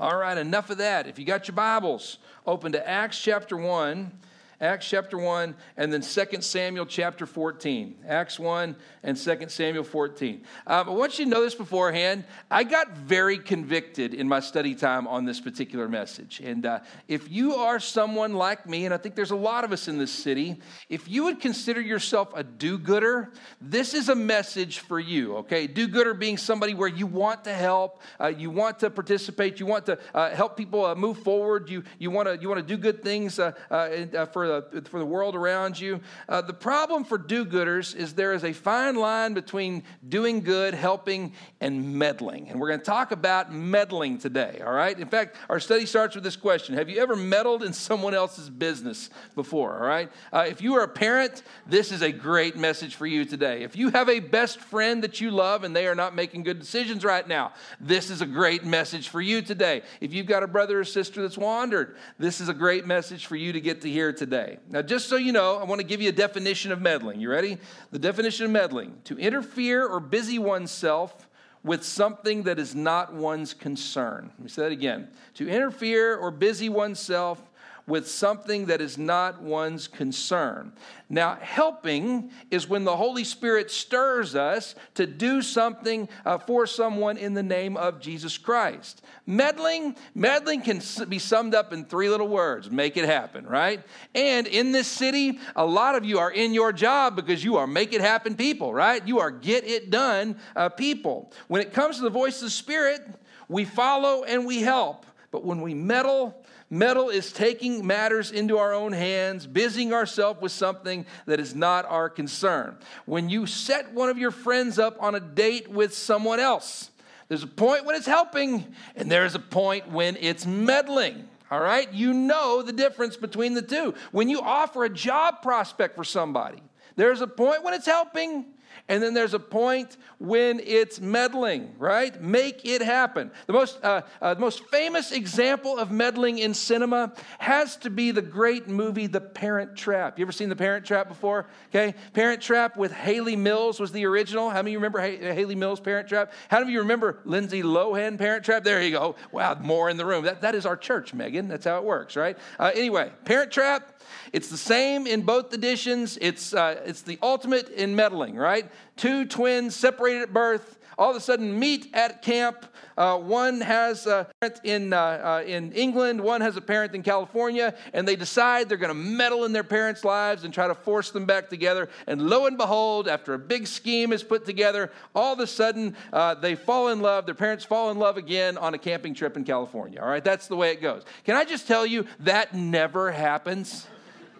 All right, enough of that. If you got your Bibles, open to Acts chapter 1. Acts chapter 1, and then 2 Samuel chapter 14. Acts 1 and 2 Samuel 14. Um, I want you to know this beforehand. I got very convicted in my study time on this particular message. And uh, if you are someone like me, and I think there's a lot of us in this city, if you would consider yourself a do gooder, this is a message for you, okay? Do gooder being somebody where you want to help, uh, you want to participate, you want to uh, help people uh, move forward, you, you want to you wanna do good things uh, uh, for the, for the world around you. Uh, the problem for do gooders is there is a fine line between doing good, helping, and meddling. And we're going to talk about meddling today, all right? In fact, our study starts with this question Have you ever meddled in someone else's business before, all right? Uh, if you are a parent, this is a great message for you today. If you have a best friend that you love and they are not making good decisions right now, this is a great message for you today. If you've got a brother or sister that's wandered, this is a great message for you to get to hear today. Now, just so you know, I want to give you a definition of meddling. You ready? The definition of meddling to interfere or busy oneself with something that is not one's concern. Let me say that again. To interfere or busy oneself with something that is not one's concern. Now, helping is when the Holy Spirit stirs us to do something uh, for someone in the name of Jesus Christ. Meddling, meddling can be summed up in three little words make it happen, right? And in this city, a lot of you are in your job because you are make it happen people, right? You are get it done uh, people. When it comes to the voice of the Spirit, we follow and we help. But when we meddle, Meddle is taking matters into our own hands, busying ourselves with something that is not our concern. When you set one of your friends up on a date with someone else, there's a point when it's helping, and there's a point when it's meddling. All right? You know the difference between the two. When you offer a job prospect for somebody, there's a point when it's helping, and then there's a point when it's meddling, right? Make it happen. The most, uh, uh, the most famous example of meddling in cinema has to be the great movie The Parent Trap. You ever seen The Parent Trap before? Okay, Parent Trap with Hayley Mills was the original. How many of you remember Hayley Mills Parent Trap? How many of you remember Lindsay Lohan Parent Trap? There you go. Wow, more in the room. That, that is our church, Megan. That's how it works, right? Uh, anyway, Parent Trap it's the same in both editions. It's, uh, it's the ultimate in meddling, right? Two twins separated at birth, all of a sudden meet at camp. Uh, one has a parent in, uh, uh, in England, one has a parent in California, and they decide they're going to meddle in their parents' lives and try to force them back together. And lo and behold, after a big scheme is put together, all of a sudden uh, they fall in love, their parents fall in love again on a camping trip in California. All right, that's the way it goes. Can I just tell you, that never happens?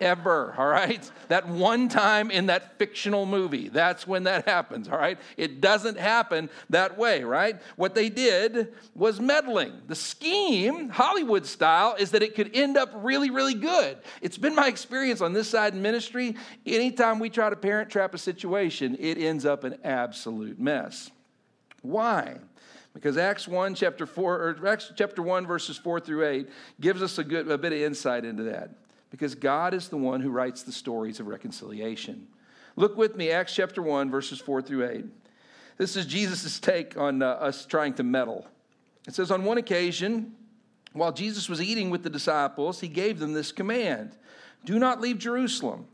Ever, all right? That one time in that fictional movie, that's when that happens, all right? It doesn't happen that way, right? What they did was meddling. The scheme, Hollywood style, is that it could end up really, really good. It's been my experience on this side in ministry. Anytime we try to parent trap a situation, it ends up an absolute mess. Why? because acts 1 chapter 4 or acts chapter 1 verses 4 through 8 gives us a good a bit of insight into that because God is the one who writes the stories of reconciliation. Look with me, Acts chapter 1, verses 4 through 8. This is Jesus' take on uh, us trying to meddle. It says, On one occasion, while Jesus was eating with the disciples, he gave them this command Do not leave Jerusalem,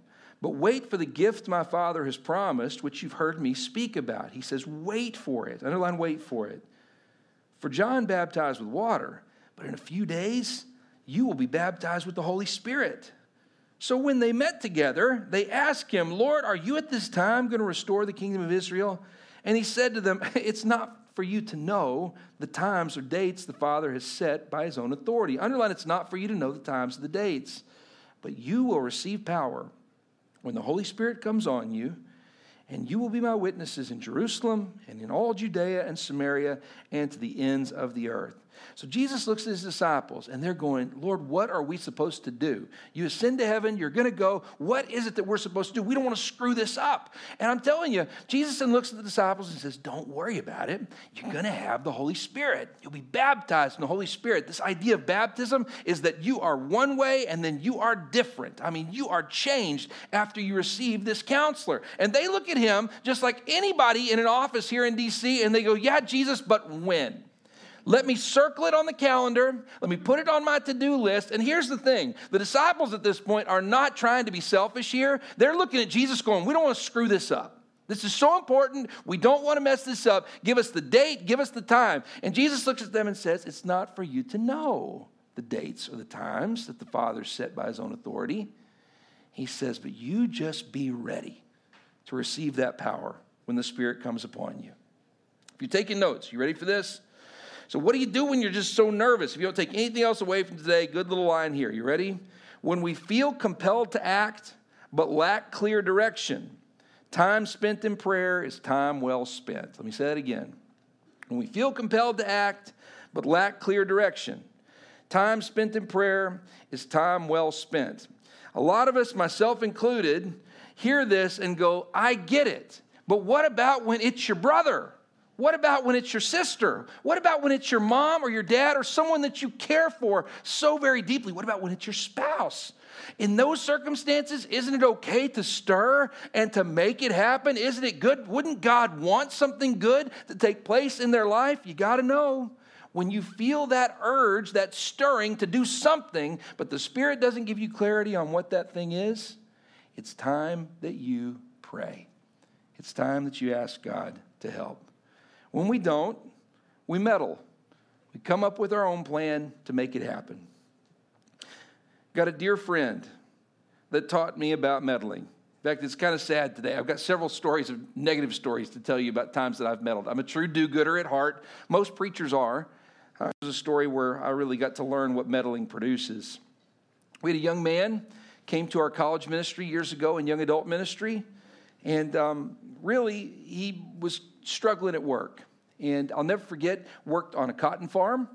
but wait for the gift my Father has promised, which you've heard me speak about. He says, Wait for it. Underline, wait for it. For John baptized with water, but in a few days, you will be baptized with the Holy Spirit. So when they met together, they asked him, Lord, are you at this time going to restore the kingdom of Israel? And he said to them, It's not for you to know the times or dates the Father has set by his own authority. Underline, it's not for you to know the times or the dates, but you will receive power when the Holy Spirit comes on you and you will be my witnesses in Jerusalem and in all Judea and Samaria and to the ends of the earth. So Jesus looks at his disciples and they're going, Lord, what are we supposed to do? You ascend to heaven, you're going to go. What is it that we're supposed to do? We don't want to screw this up. And I'm telling you, Jesus then looks at the disciples and says, Don't worry about it. You're going to have the Holy Spirit. You'll be baptized in the Holy Spirit. This idea of baptism is that you are one way and then you are different. I mean, you are changed after you receive this counselor. And they look at him just like anybody in an office here in DC and they go, Yeah, Jesus, but when? Let me circle it on the calendar. Let me put it on my to do list. And here's the thing the disciples at this point are not trying to be selfish here. They're looking at Jesus going, We don't want to screw this up. This is so important. We don't want to mess this up. Give us the date, give us the time. And Jesus looks at them and says, It's not for you to know the dates or the times that the Father set by his own authority. He says, But you just be ready to receive that power when the Spirit comes upon you. If you're taking notes, you ready for this? So, what do you do when you're just so nervous? If you don't take anything else away from today, good little line here. You ready? When we feel compelled to act but lack clear direction, time spent in prayer is time well spent. Let me say that again. When we feel compelled to act but lack clear direction, time spent in prayer is time well spent. A lot of us, myself included, hear this and go, I get it. But what about when it's your brother? What about when it's your sister? What about when it's your mom or your dad or someone that you care for so very deeply? What about when it's your spouse? In those circumstances, isn't it okay to stir and to make it happen? Isn't it good? Wouldn't God want something good to take place in their life? You got to know when you feel that urge, that stirring to do something, but the Spirit doesn't give you clarity on what that thing is, it's time that you pray. It's time that you ask God to help. When we don't, we meddle. We come up with our own plan to make it happen. Got a dear friend that taught me about meddling. In fact, it's kind of sad today. I've got several stories of negative stories to tell you about times that I've meddled. I'm a true do gooder at heart. Most preachers are. Uh, there's a story where I really got to learn what meddling produces. We had a young man came to our college ministry years ago in young adult ministry, and um, really he was struggling at work. And I'll never forget, worked on a cotton farm.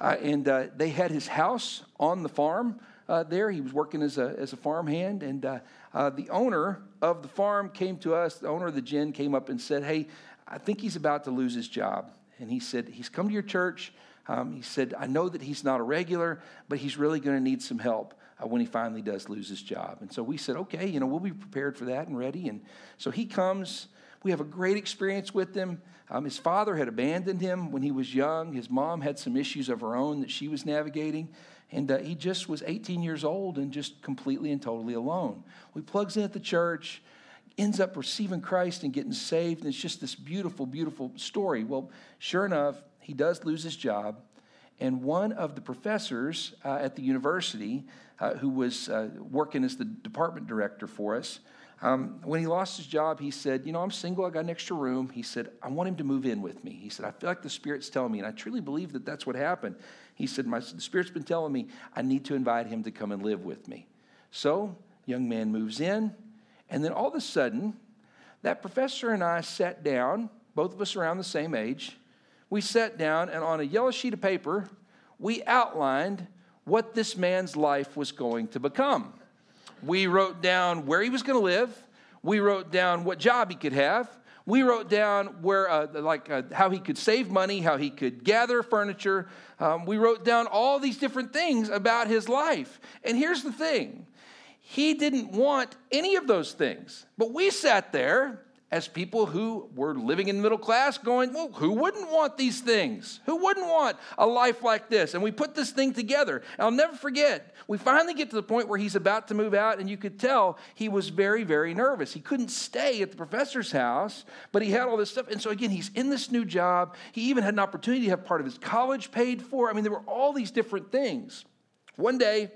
Uh, and uh, they had his house on the farm uh, there. He was working as a, as a farm hand. And uh, uh, the owner of the farm came to us, the owner of the gin came up and said, Hey, I think he's about to lose his job. And he said, He's come to your church. Um, he said, I know that he's not a regular, but he's really going to need some help uh, when he finally does lose his job. And so we said, okay, you know, we'll be prepared for that and ready. And so he comes. We have a great experience with him. Um, his father had abandoned him when he was young. His mom had some issues of her own that she was navigating. And uh, he just was 18 years old and just completely and totally alone. He plugs in at the church, ends up receiving Christ and getting saved. And it's just this beautiful, beautiful story. Well, sure enough, he does lose his job. And one of the professors uh, at the university, uh, who was uh, working as the department director for us, um, when he lost his job, he said, You know, I'm single, I got an extra room. He said, I want him to move in with me. He said, I feel like the Spirit's telling me, and I truly believe that that's what happened. He said, My, The Spirit's been telling me I need to invite him to come and live with me. So, young man moves in, and then all of a sudden, that professor and I sat down, both of us around the same age. We sat down, and on a yellow sheet of paper, we outlined what this man's life was going to become. We wrote down where he was going to live. We wrote down what job he could have. We wrote down where, uh, like, uh, how he could save money, how he could gather furniture. Um, we wrote down all these different things about his life. And here's the thing he didn't want any of those things. But we sat there as people who were living in the middle class going, well, who wouldn't want these things? Who wouldn't want a life like this? And we put this thing together. And I'll never forget, we finally get to the point where he's about to move out, and you could tell he was very, very nervous. He couldn't stay at the professor's house, but he had all this stuff. And so, again, he's in this new job. He even had an opportunity to have part of his college paid for. I mean, there were all these different things. One day,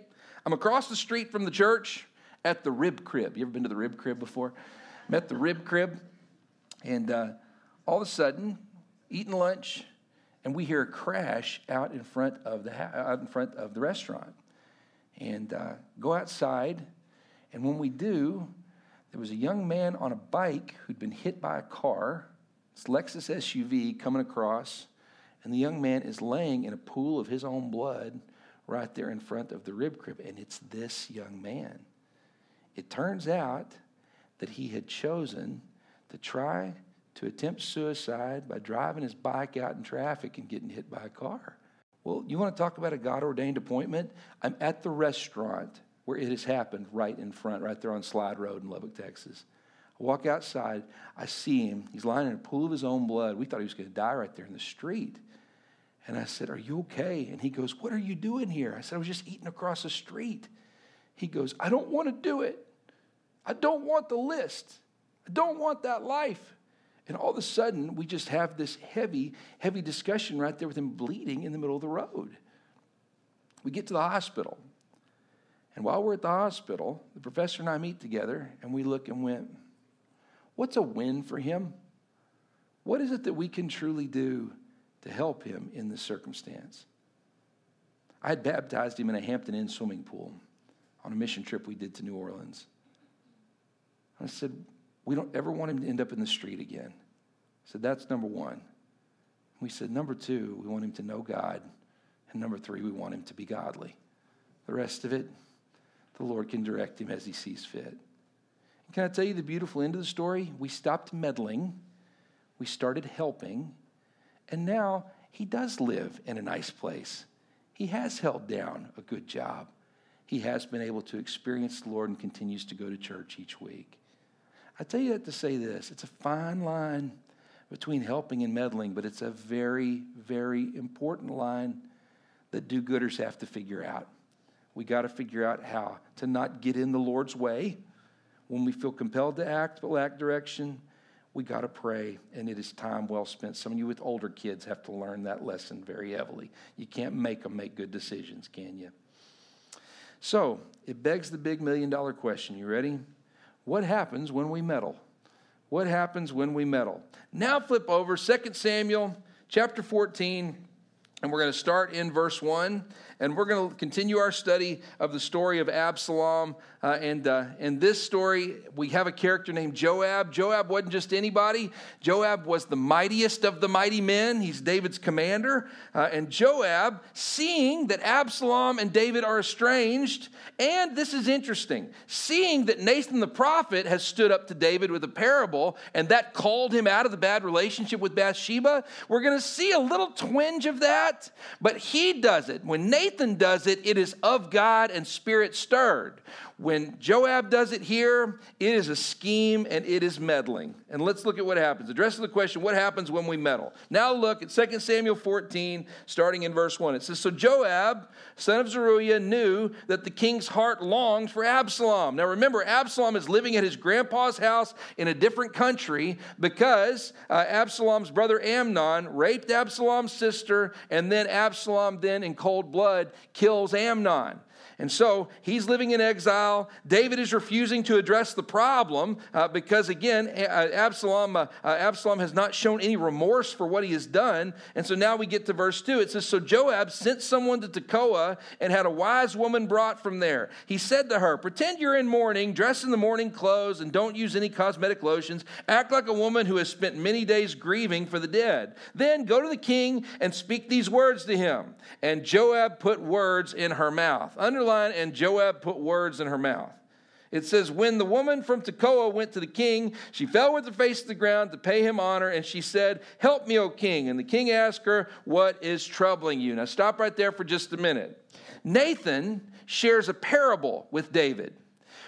I'm across the street from the church at the rib crib. You ever been to the rib crib before? Met the rib crib, and uh, all of a sudden, eating lunch, and we hear a crash out in front of the out in front of the restaurant, and uh, go outside, and when we do, there was a young man on a bike who'd been hit by a car. It's Lexus SUV coming across, and the young man is laying in a pool of his own blood right there in front of the rib crib, and it's this young man. It turns out that he had chosen to try to attempt suicide by driving his bike out in traffic and getting hit by a car. Well, you want to talk about a God ordained appointment? I'm at the restaurant where it has happened right in front, right there on Slide Road in Lubbock, Texas. I walk outside, I see him. He's lying in a pool of his own blood. We thought he was going to die right there in the street. And I said, Are you okay? And he goes, What are you doing here? I said, I was just eating across the street. He goes, I don't want to do it. I don't want the list. I don't want that life. And all of a sudden, we just have this heavy, heavy discussion right there with him bleeding in the middle of the road. We get to the hospital. And while we're at the hospital, the professor and I meet together and we look and went, What's a win for him? What is it that we can truly do to help him in this circumstance? I had baptized him in a Hampton Inn swimming pool on a mission trip we did to New Orleans. I said, We don't ever want him to end up in the street again. I said, That's number one. We said, Number two, we want him to know God. And number three, we want him to be godly. The rest of it, the Lord can direct him as he sees fit. And can I tell you the beautiful end of the story? We stopped meddling, we started helping, and now he does live in a nice place. He has held down a good job. He has been able to experience the Lord and continues to go to church each week. I tell you that to say this it's a fine line between helping and meddling, but it's a very, very important line that do gooders have to figure out. We got to figure out how to not get in the Lord's way. When we feel compelled to act but lack direction, we got to pray, and it is time well spent. Some of you with older kids have to learn that lesson very heavily. You can't make them make good decisions, can you? So, it begs the big million dollar question. You ready? What happens when we meddle? What happens when we meddle? Now flip over 2 Samuel chapter 14 and we're going to start in verse 1 and we're going to continue our study of the story of Absalom. Uh, and uh, in this story, we have a character named Joab. Joab wasn't just anybody, Joab was the mightiest of the mighty men. He's David's commander. Uh, and Joab, seeing that Absalom and David are estranged, and this is interesting, seeing that Nathan the prophet has stood up to David with a parable, and that called him out of the bad relationship with Bathsheba, we're going to see a little twinge of that. But he does it. When Nathan Nathan does it, it is of God and spirit stirred. When Joab does it here, it is a scheme and it is meddling. And let's look at what happens. Addressing the question, what happens when we meddle? Now look at 2 Samuel 14, starting in verse 1. It says, So Joab, son of Zeruiah, knew that the king's heart longed for Absalom. Now remember, Absalom is living at his grandpa's house in a different country because uh, Absalom's brother Amnon raped Absalom's sister, and then Absalom, then in cold blood, kills Amnon. And so he's living in exile. David is refusing to address the problem uh, because, again, Absalom, uh, uh, Absalom has not shown any remorse for what he has done. And so now we get to verse 2. It says So Joab sent someone to Tekoa and had a wise woman brought from there. He said to her, Pretend you're in mourning, dress in the mourning clothes, and don't use any cosmetic lotions. Act like a woman who has spent many days grieving for the dead. Then go to the king and speak these words to him. And Joab put words in her mouth. Under underline, and Joab put words in her mouth. It says, When the woman from Tekoa went to the king, she fell with her face to the ground to pay him honor, and she said, Help me, O king. And the king asked her, What is troubling you? Now stop right there for just a minute. Nathan shares a parable with David.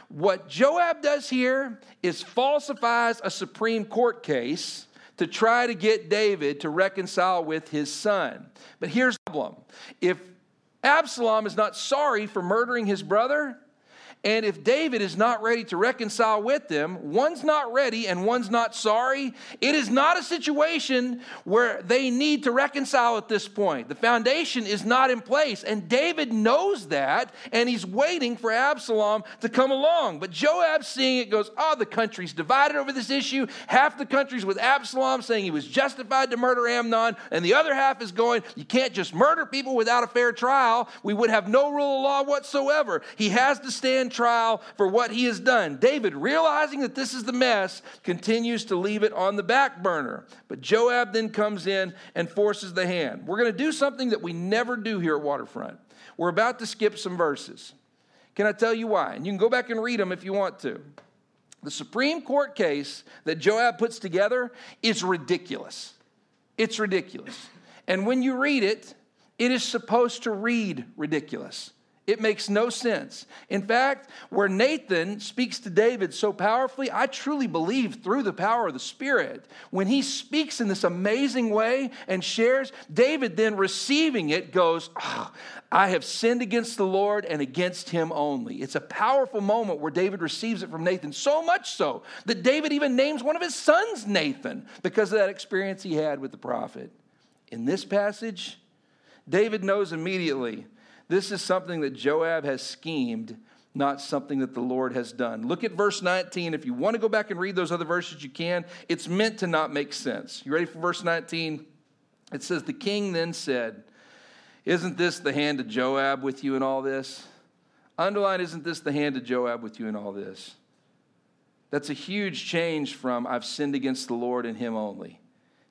What Joab does here is falsifies a Supreme Court case to try to get David to reconcile with his son. But here's the problem if Absalom is not sorry for murdering his brother. And if David is not ready to reconcile with them, one's not ready and one's not sorry, it is not a situation where they need to reconcile at this point. The foundation is not in place. And David knows that, and he's waiting for Absalom to come along. But Joab, seeing it, goes, Oh, the country's divided over this issue. Half the country's with Absalom, saying he was justified to murder Amnon, and the other half is going, You can't just murder people without a fair trial. We would have no rule of law whatsoever. He has to stand trial for what he has done. David, realizing that this is the mess, continues to leave it on the back burner. But Joab then comes in and forces the hand. We're going to do something that we never do here at Waterfront. We're about to skip some verses. Can I tell you why? And you can go back and read them if you want to. The Supreme Court case that Joab puts together is ridiculous. It's ridiculous. And when you read it, it is supposed to read ridiculous. It makes no sense. In fact, where Nathan speaks to David so powerfully, I truly believe through the power of the Spirit, when he speaks in this amazing way and shares, David then receiving it goes, oh, I have sinned against the Lord and against him only. It's a powerful moment where David receives it from Nathan, so much so that David even names one of his sons Nathan because of that experience he had with the prophet. In this passage, David knows immediately this is something that Joab has schemed, not something that the Lord has done. Look at verse 19. If you want to go back and read those other verses, you can. It's meant to not make sense. You ready for verse 19? It says, The king then said, Isn't this the hand of Joab with you in all this? Underline, isn't this the hand of Joab with you in all this? That's a huge change from I've sinned against the Lord and him only.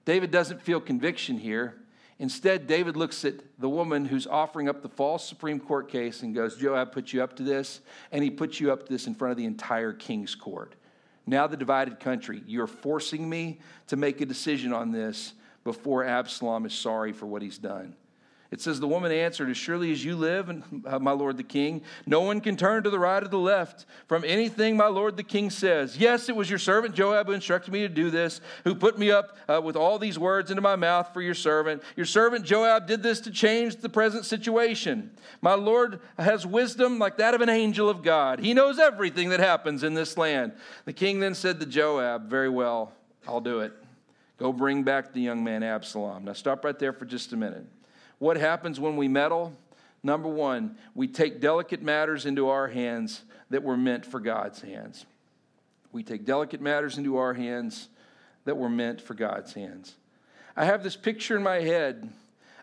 David doesn't feel conviction here. Instead, David looks at the woman who's offering up the false Supreme Court case and goes, Joab put you up to this, and he puts you up to this in front of the entire king's court. Now, the divided country, you're forcing me to make a decision on this before Absalom is sorry for what he's done. It says, The woman answered, As surely as you live, and, uh, my lord the king, no one can turn to the right or the left from anything my lord the king says. Yes, it was your servant Joab who instructed me to do this, who put me up uh, with all these words into my mouth for your servant. Your servant Joab did this to change the present situation. My lord has wisdom like that of an angel of God. He knows everything that happens in this land. The king then said to Joab, Very well, I'll do it. Go bring back the young man Absalom. Now, stop right there for just a minute. What happens when we meddle? Number one, we take delicate matters into our hands that were meant for God's hands. We take delicate matters into our hands that were meant for God's hands. I have this picture in my head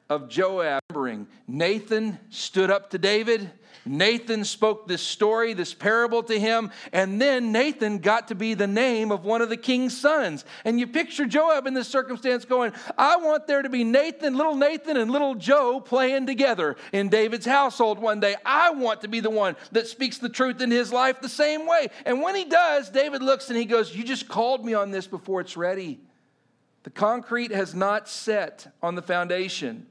of Joab remembering Nathan stood up to David Nathan spoke this story, this parable to him, and then Nathan got to be the name of one of the king's sons. And you picture Joab in this circumstance going, I want there to be Nathan, little Nathan, and little Joe playing together in David's household one day. I want to be the one that speaks the truth in his life the same way. And when he does, David looks and he goes, You just called me on this before it's ready. The concrete has not set on the foundation.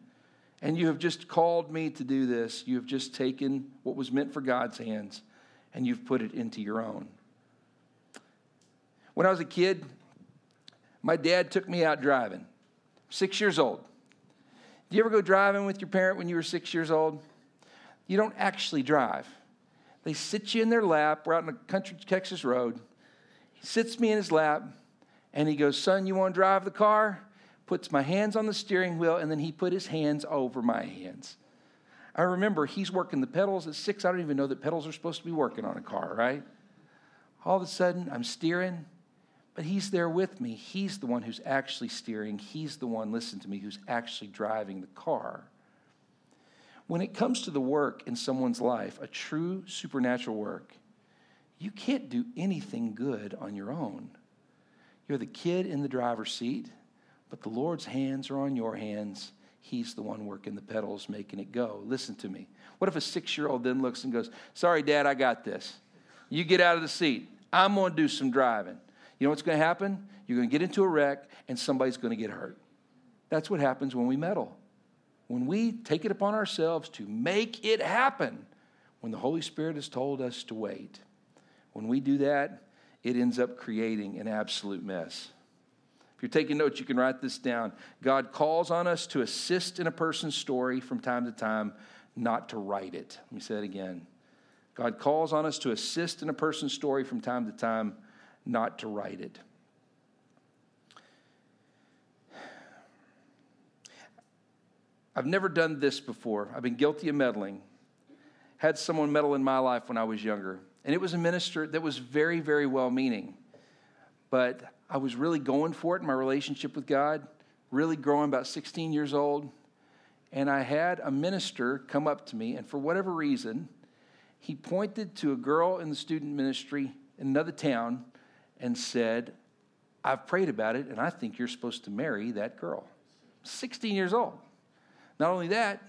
And you have just called me to do this. You have just taken what was meant for God's hands and you've put it into your own. When I was a kid, my dad took me out driving, six years old. Do you ever go driving with your parent when you were six years old? You don't actually drive. They sit you in their lap. We're out on a country Texas road. He sits me in his lap and he goes, Son, you want to drive the car? Puts my hands on the steering wheel, and then he put his hands over my hands. I remember he's working the pedals at six. I don't even know that pedals are supposed to be working on a car, right? All of a sudden, I'm steering, but he's there with me. He's the one who's actually steering. He's the one, listen to me, who's actually driving the car. When it comes to the work in someone's life, a true supernatural work, you can't do anything good on your own. You're the kid in the driver's seat but the Lord's hands are on your hands. He's the one working the pedals, making it go. Listen to me. What if a six year old then looks and goes, Sorry, Dad, I got this. You get out of the seat. I'm going to do some driving. You know what's going to happen? You're going to get into a wreck and somebody's going to get hurt. That's what happens when we meddle. When we take it upon ourselves to make it happen, when the Holy Spirit has told us to wait, when we do that, it ends up creating an absolute mess. If you're taking notes, you can write this down. God calls on us to assist in a person's story from time to time, not to write it. Let me say it again. God calls on us to assist in a person's story from time to time, not to write it. I've never done this before. I've been guilty of meddling. Had someone meddle in my life when I was younger. And it was a minister that was very, very well meaning. But I was really going for it in my relationship with God, really growing about 16 years old. And I had a minister come up to me, and for whatever reason, he pointed to a girl in the student ministry in another town and said, I've prayed about it, and I think you're supposed to marry that girl. 16 years old. Not only that,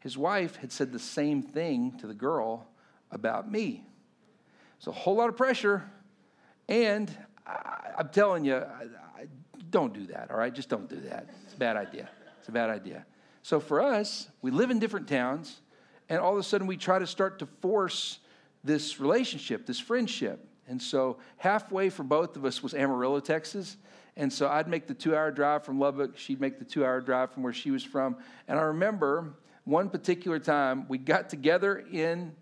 his wife had said the same thing to the girl about me. So a whole lot of pressure, and I, am telling you, I, I, don't do that, all right? Just don't do that. It's a bad idea. It's a bad idea. So for us, we live in different towns, and all of a sudden we try to start to force this relationship, this friendship. And so halfway for both of us was Amarillo, Texas. And so I'd make the two hour drive from Lubbock. She'd make the two hour drive from where she was from. And I remember one particular time we got together in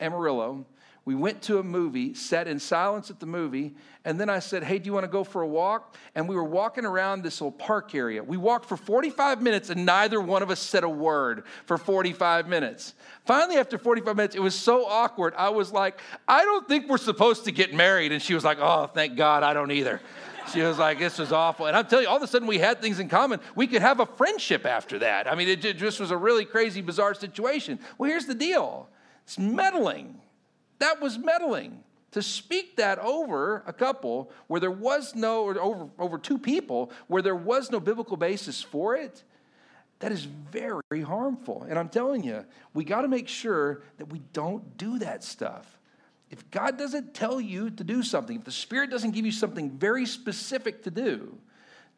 Amarillo we went to a movie, sat in silence at the movie, and then I said, Hey, do you want to go for a walk? And we were walking around this little park area. We walked for 45 minutes, and neither one of us said a word for 45 minutes. Finally, after 45 minutes, it was so awkward. I was like, I don't think we're supposed to get married. And she was like, Oh, thank God, I don't either. She was like, This was awful. And I'm telling you, all of a sudden we had things in common. We could have a friendship after that. I mean, it just was a really crazy, bizarre situation. Well, here's the deal it's meddling. That was meddling. To speak that over a couple where there was no, or over, over two people, where there was no biblical basis for it, that is very harmful. And I'm telling you, we got to make sure that we don't do that stuff. If God doesn't tell you to do something, if the Spirit doesn't give you something very specific to do,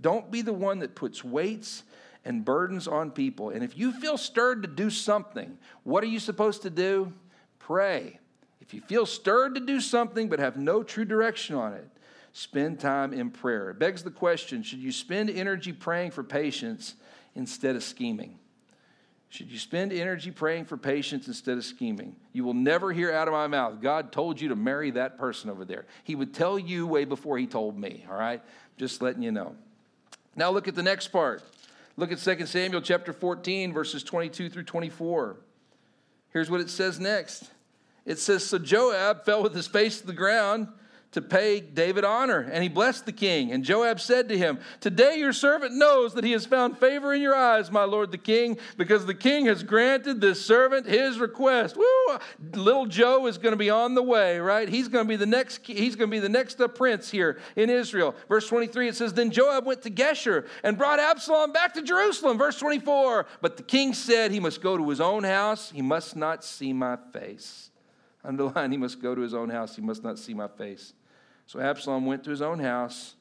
don't be the one that puts weights and burdens on people. And if you feel stirred to do something, what are you supposed to do? Pray. If you feel stirred to do something but have no true direction on it, spend time in prayer. It begs the question should you spend energy praying for patience instead of scheming? Should you spend energy praying for patience instead of scheming? You will never hear out of my mouth, God told you to marry that person over there. He would tell you way before he told me, all right? Just letting you know. Now look at the next part. Look at 2 Samuel chapter 14, verses 22 through 24. Here's what it says next. It says, So Joab fell with his face to the ground to pay David honor, and he blessed the king. And Joab said to him, Today your servant knows that he has found favor in your eyes, my lord the king, because the king has granted this servant his request. Woo! Little Joe is going to be on the way, right? He's going to be the next. He's going to be the next prince here in Israel. Verse 23 it says, Then Joab went to Geshur and brought Absalom back to Jerusalem. Verse 24. But the king said he must go to his own house. He must not see my face. Underline, he must go to his own house. He must not see my face. So Absalom went to his own house,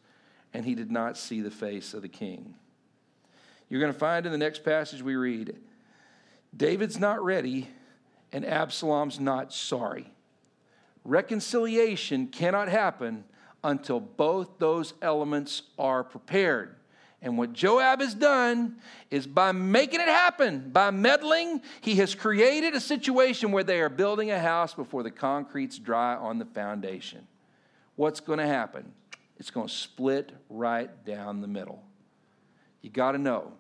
and he did not see the face of the king. You're going to find in the next passage we read David's not ready, and Absalom's not sorry. Reconciliation cannot happen until both those elements are prepared. And what Joab has done is by making it happen, by meddling, he has created a situation where they are building a house before the concrete's dry on the foundation. What's going to happen? It's going to split right down the middle. You got to know.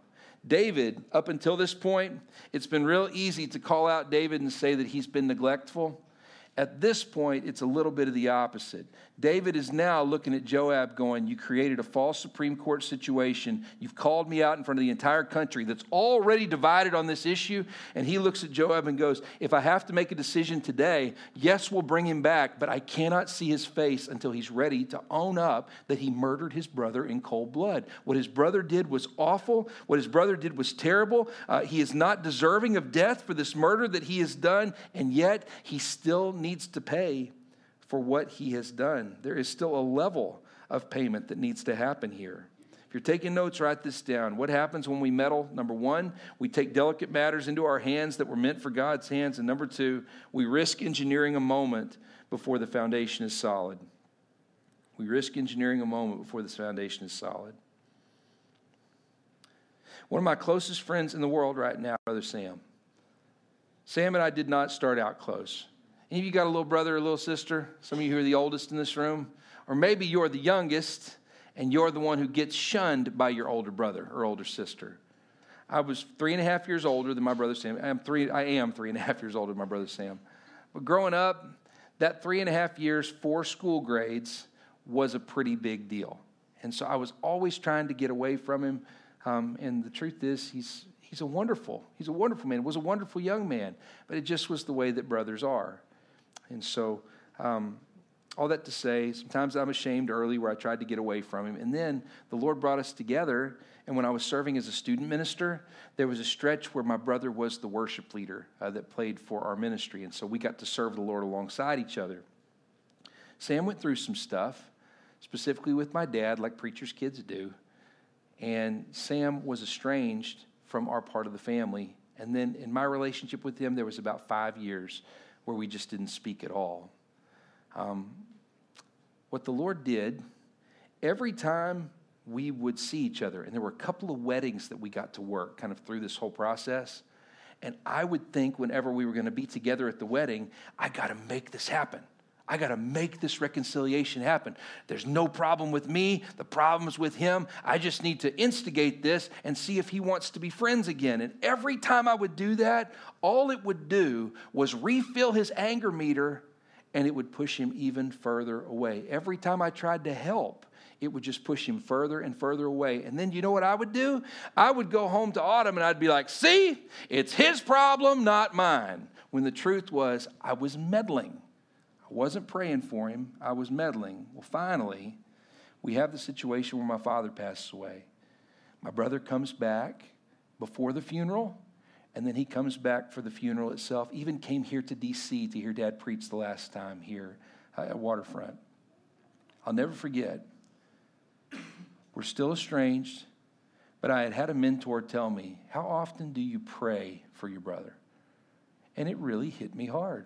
David, up until this point, it's been real easy to call out David and say that he's been neglectful. At this point, it's a little bit of the opposite. David is now looking at Joab going, You created a false Supreme Court situation. You've called me out in front of the entire country that's already divided on this issue. And he looks at Joab and goes, If I have to make a decision today, yes, we'll bring him back, but I cannot see his face until he's ready to own up that he murdered his brother in cold blood. What his brother did was awful. What his brother did was terrible. Uh, he is not deserving of death for this murder that he has done, and yet he still needs to pay for what he has done. There is still a level of payment that needs to happen here. If you're taking notes, write this down. What happens when we meddle? Number one, we take delicate matters into our hands that were meant for God's hands. And number two, we risk engineering a moment before the foundation is solid. We risk engineering a moment before this foundation is solid. One of my closest friends in the world right now, Brother Sam. Sam and I did not start out close. Any of you got a little brother or a little sister? Some of you who are the oldest in this room? Or maybe you're the youngest and you're the one who gets shunned by your older brother or older sister. I was three and a half years older than my brother Sam. I am three, I am three and a half years older than my brother Sam. But growing up, that three and a half years, four school grades, was a pretty big deal. And so I was always trying to get away from him. Um, and the truth is, he's, he's a wonderful, he's a wonderful man, was a wonderful young man. But it just was the way that brothers are. And so, um, all that to say, sometimes I'm ashamed early where I tried to get away from him. And then the Lord brought us together. And when I was serving as a student minister, there was a stretch where my brother was the worship leader uh, that played for our ministry. And so we got to serve the Lord alongside each other. Sam went through some stuff, specifically with my dad, like preachers' kids do. And Sam was estranged from our part of the family And then in my relationship with him, there was about five years where we just didn't speak at all. Um, what the Lord did, every time we would see each other, and there were a couple of weddings that we got to work kind of through this whole process. And I would think whenever we were going to be together at the wedding, I got to make this happen. I got to make this reconciliation happen. There's no problem with me. The problem's with him. I just need to instigate this and see if he wants to be friends again. And every time I would do that, all it would do was refill his anger meter and it would push him even further away. Every time I tried to help, it would just push him further and further away. And then you know what I would do? I would go home to Autumn and I'd be like, see, it's his problem, not mine. When the truth was, I was meddling. I wasn't praying for him, I was meddling. Well, finally, we have the situation where my father passes away. My brother comes back before the funeral, and then he comes back for the funeral itself. Even came here to D.C. to hear dad preach the last time here at Waterfront. I'll never forget we're still estranged, but I had had a mentor tell me, How often do you pray for your brother? And it really hit me hard.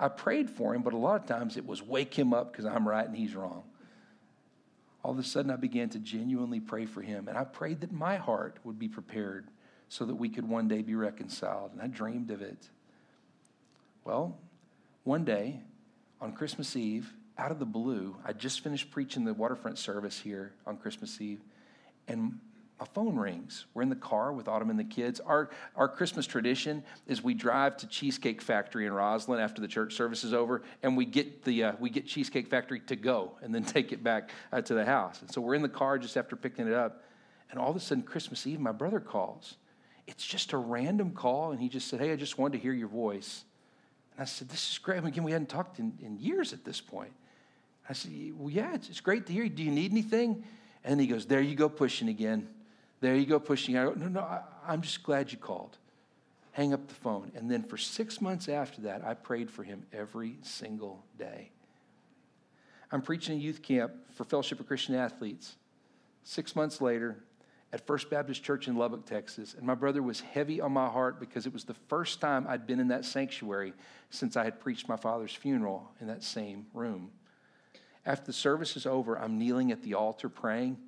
I prayed for him, but a lot of times it was wake him up because I'm right and he's wrong. All of a sudden, I began to genuinely pray for him, and I prayed that my heart would be prepared so that we could one day be reconciled, and I dreamed of it. Well, one day on Christmas Eve, out of the blue, I just finished preaching the waterfront service here on Christmas Eve, and my phone rings. We're in the car with Autumn and the kids. Our, our Christmas tradition is we drive to Cheesecake Factory in Rosslyn after the church service is over, and we get, the, uh, we get Cheesecake Factory to go and then take it back uh, to the house. And so we're in the car just after picking it up, and all of a sudden, Christmas Eve, my brother calls. It's just a random call, and he just said, Hey, I just wanted to hear your voice. And I said, This is great. I mean, again, we hadn't talked in, in years at this point. I said, Well, yeah, it's, it's great to hear you. Do you need anything? And he goes, There you go, pushing again. There you go, pushing. I go, No, no, I, I'm just glad you called. Hang up the phone. And then for six months after that, I prayed for him every single day. I'm preaching a youth camp for Fellowship of Christian Athletes. Six months later, at First Baptist Church in Lubbock, Texas. And my brother was heavy on my heart because it was the first time I'd been in that sanctuary since I had preached my father's funeral in that same room. After the service is over, I'm kneeling at the altar praying,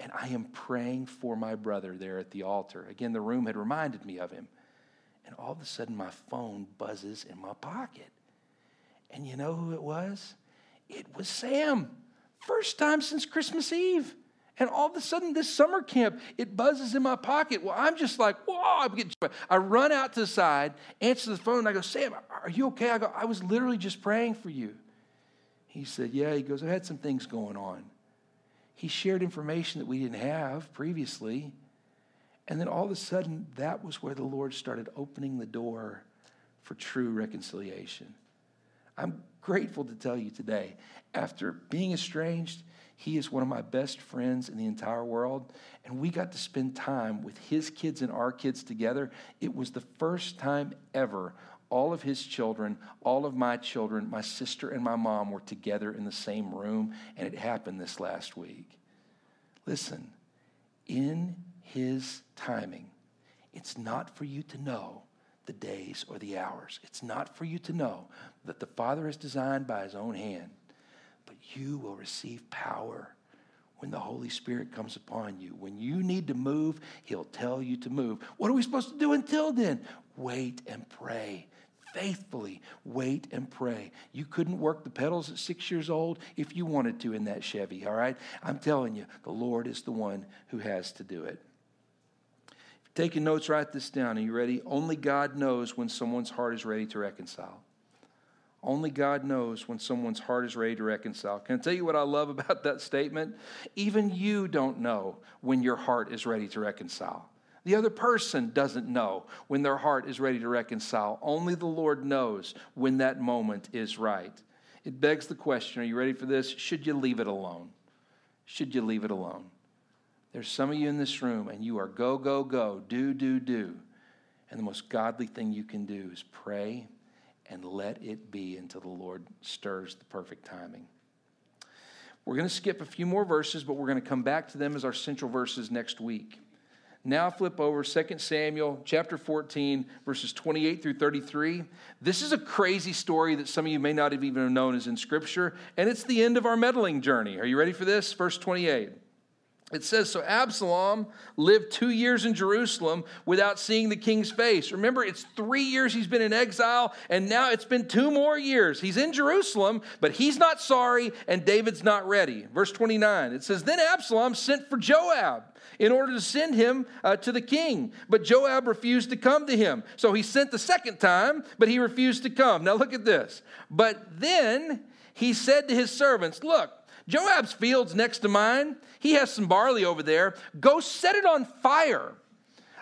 and I am praying for my brother there at the altar. Again, the room had reminded me of him. And all of a sudden, my phone buzzes in my pocket. And you know who it was? It was Sam. First time since Christmas Eve. And all of a sudden, this summer camp, it buzzes in my pocket. Well, I'm just like, whoa, I'm getting, I run out to the side, answer the phone, and I go, Sam, are you okay? I go, I was literally just praying for you. He said, Yeah. He goes, I had some things going on. He shared information that we didn't have previously. And then all of a sudden, that was where the Lord started opening the door for true reconciliation. I'm grateful to tell you today, after being estranged, he is one of my best friends in the entire world. And we got to spend time with his kids and our kids together. It was the first time ever all of his children, all of my children, my sister and my mom were together in the same room, and it happened this last week. Listen, in his timing, it's not for you to know the days or the hours. It's not for you to know that the Father has designed by his own hand, but you will receive power when the Holy Spirit comes upon you. When you need to move, He'll tell you to move. What are we supposed to do until then? Wait and pray faithfully wait and pray. You couldn't work the pedals at six years old if you wanted to in that Chevy, all right? I'm telling you, the Lord is the one who has to do it. Taking notes, write this down. Are you ready? Only God knows when someone's heart is ready to reconcile. Only God knows when someone's heart is ready to reconcile. Can I tell you what I love about that statement? Even you don't know when your heart is ready to reconcile. The other person doesn't know when their heart is ready to reconcile. Only the Lord knows when that moment is right. It begs the question are you ready for this? Should you leave it alone? Should you leave it alone? There's some of you in this room, and you are go, go, go, do, do, do. And the most godly thing you can do is pray and let it be until the Lord stirs the perfect timing. We're going to skip a few more verses, but we're going to come back to them as our central verses next week. Now flip over 2 Samuel chapter 14, verses 28 through 33. This is a crazy story that some of you may not have even known is in Scripture, and it's the end of our meddling journey. Are you ready for this? Verse 28. It says, So Absalom lived two years in Jerusalem without seeing the king's face. Remember, it's three years he's been in exile, and now it's been two more years. He's in Jerusalem, but he's not sorry, and David's not ready. Verse 29, it says, Then Absalom sent for Joab in order to send him uh, to the king, but Joab refused to come to him. So he sent the second time, but he refused to come. Now look at this. But then he said to his servants, Look, Joab's field's next to mine. He has some barley over there. Go set it on fire.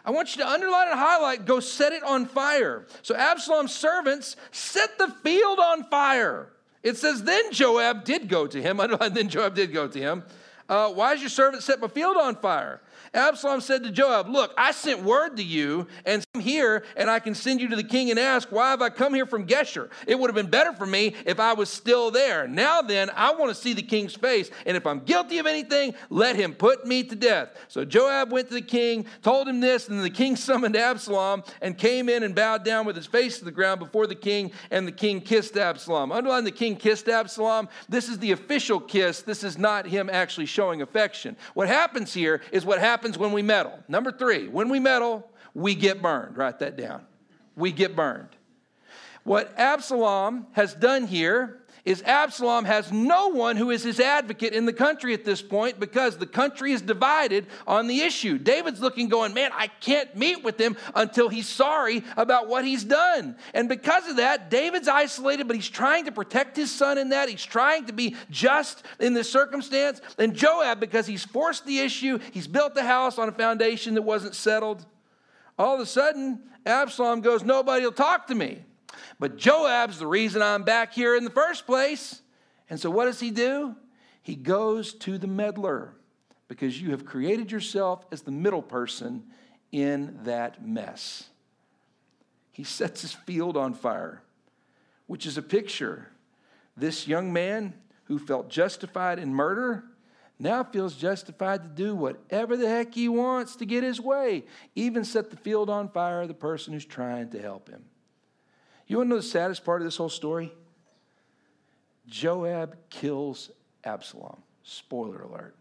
I want you to underline and highlight, go set it on fire. So Absalom's servants set the field on fire. It says, then Joab did go to him. Underline, then Joab did go to him. Uh, why is your servant set my field on fire? Absalom said to Joab, Look, I sent word to you, and I'm here, and I can send you to the king and ask, Why have I come here from Geshur? It would have been better for me if I was still there. Now then, I want to see the king's face, and if I'm guilty of anything, let him put me to death. So Joab went to the king, told him this, and the king summoned Absalom and came in and bowed down with his face to the ground before the king, and the king kissed Absalom. Underline the king kissed Absalom. This is the official kiss. This is not him actually showing affection. What happens here is what happens happens when we meddle. Number three, when we meddle, we get burned. Write that down. We get burned. What Absalom has done here is Absalom has no one who is his advocate in the country at this point because the country is divided on the issue. David's looking, going, Man, I can't meet with him until he's sorry about what he's done. And because of that, David's isolated, but he's trying to protect his son in that. He's trying to be just in this circumstance. And Joab, because he's forced the issue, he's built the house on a foundation that wasn't settled. All of a sudden, Absalom goes, Nobody will talk to me. But Joab's the reason I'm back here in the first place. And so what does he do? He goes to the meddler because you have created yourself as the middle person in that mess. He sets his field on fire, which is a picture. This young man who felt justified in murder now feels justified to do whatever the heck he wants to get his way, even set the field on fire of the person who's trying to help him. You want to know the saddest part of this whole story? Joab kills Absalom. Spoiler alert.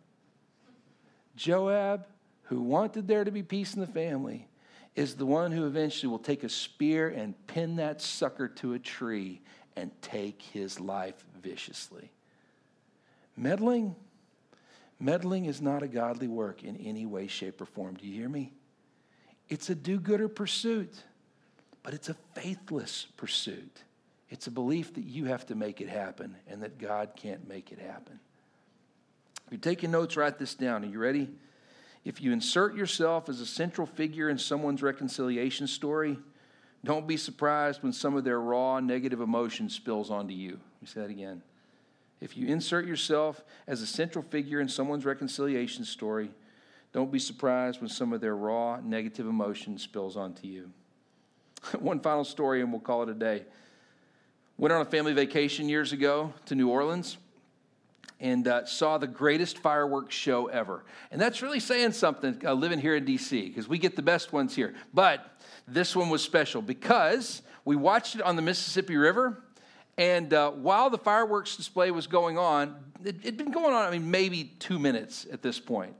Joab, who wanted there to be peace in the family, is the one who eventually will take a spear and pin that sucker to a tree and take his life viciously. Meddling, meddling is not a godly work in any way, shape, or form. Do you hear me? It's a do gooder pursuit. But it's a faithless pursuit. It's a belief that you have to make it happen and that God can't make it happen. If you're taking notes, write this down. Are you ready? If you insert yourself as a central figure in someone's reconciliation story, don't be surprised when some of their raw negative emotion spills onto you. Let me say that again. If you insert yourself as a central figure in someone's reconciliation story, don't be surprised when some of their raw negative emotion spills onto you. One final story, and we'll call it a day. Went on a family vacation years ago to New Orleans and uh, saw the greatest fireworks show ever. And that's really saying something uh, living here in DC because we get the best ones here. But this one was special because we watched it on the Mississippi River. And uh, while the fireworks display was going on, it had been going on, I mean, maybe two minutes at this point.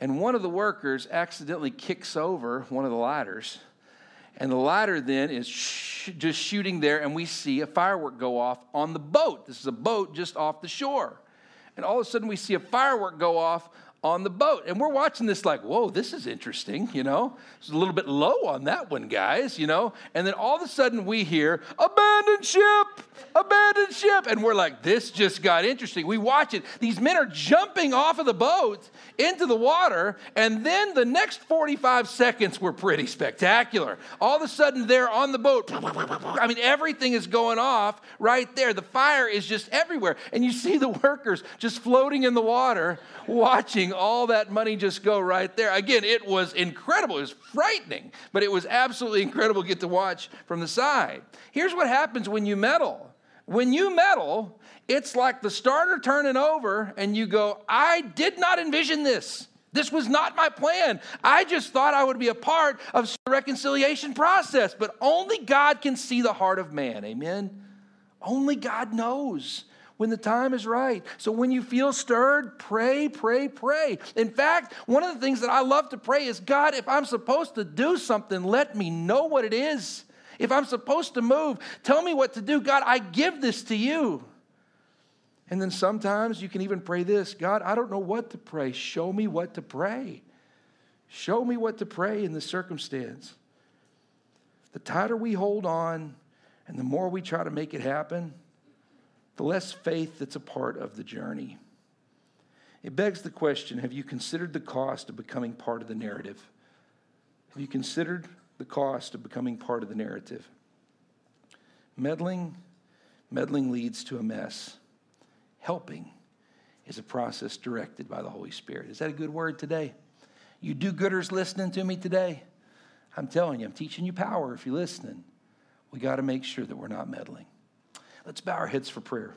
And one of the workers accidentally kicks over one of the ladders and the ladder then is sh- just shooting there, and we see a firework go off on the boat. This is a boat just off the shore. And all of a sudden, we see a firework go off on the boat. And we're watching this like, whoa, this is interesting, you know? It's a little bit low on that one, guys, you know? And then all of a sudden we hear, abandoned ship, abandoned ship. And we're like, this just got interesting. We watch it. These men are jumping off of the boat into the water. And then the next 45 seconds were pretty spectacular. All of a sudden they're on the boat. I mean, everything is going off right there. The fire is just everywhere. And you see the workers just floating in the water watching all that money just go right there. Again, it was incredible. It was frightening, but it was absolutely incredible to get to watch from the side. Here's what happens when you meddle. When you meddle, it's like the starter turning over and you go, I did not envision this. This was not my plan. I just thought I would be a part of the reconciliation process, but only God can see the heart of man. Amen. Only God knows when the time is right. So when you feel stirred, pray, pray, pray. In fact, one of the things that I love to pray is God, if I'm supposed to do something, let me know what it is. If I'm supposed to move, tell me what to do. God, I give this to you. And then sometimes you can even pray this God, I don't know what to pray. Show me what to pray. Show me what to pray in this circumstance. The tighter we hold on and the more we try to make it happen, the less faith that's a part of the journey. It begs the question have you considered the cost of becoming part of the narrative? Have you considered the cost of becoming part of the narrative? Meddling, meddling leads to a mess. Helping is a process directed by the Holy Spirit. Is that a good word today? You do gooders listening to me today? I'm telling you, I'm teaching you power if you're listening. We got to make sure that we're not meddling. Let's bow our heads for prayer.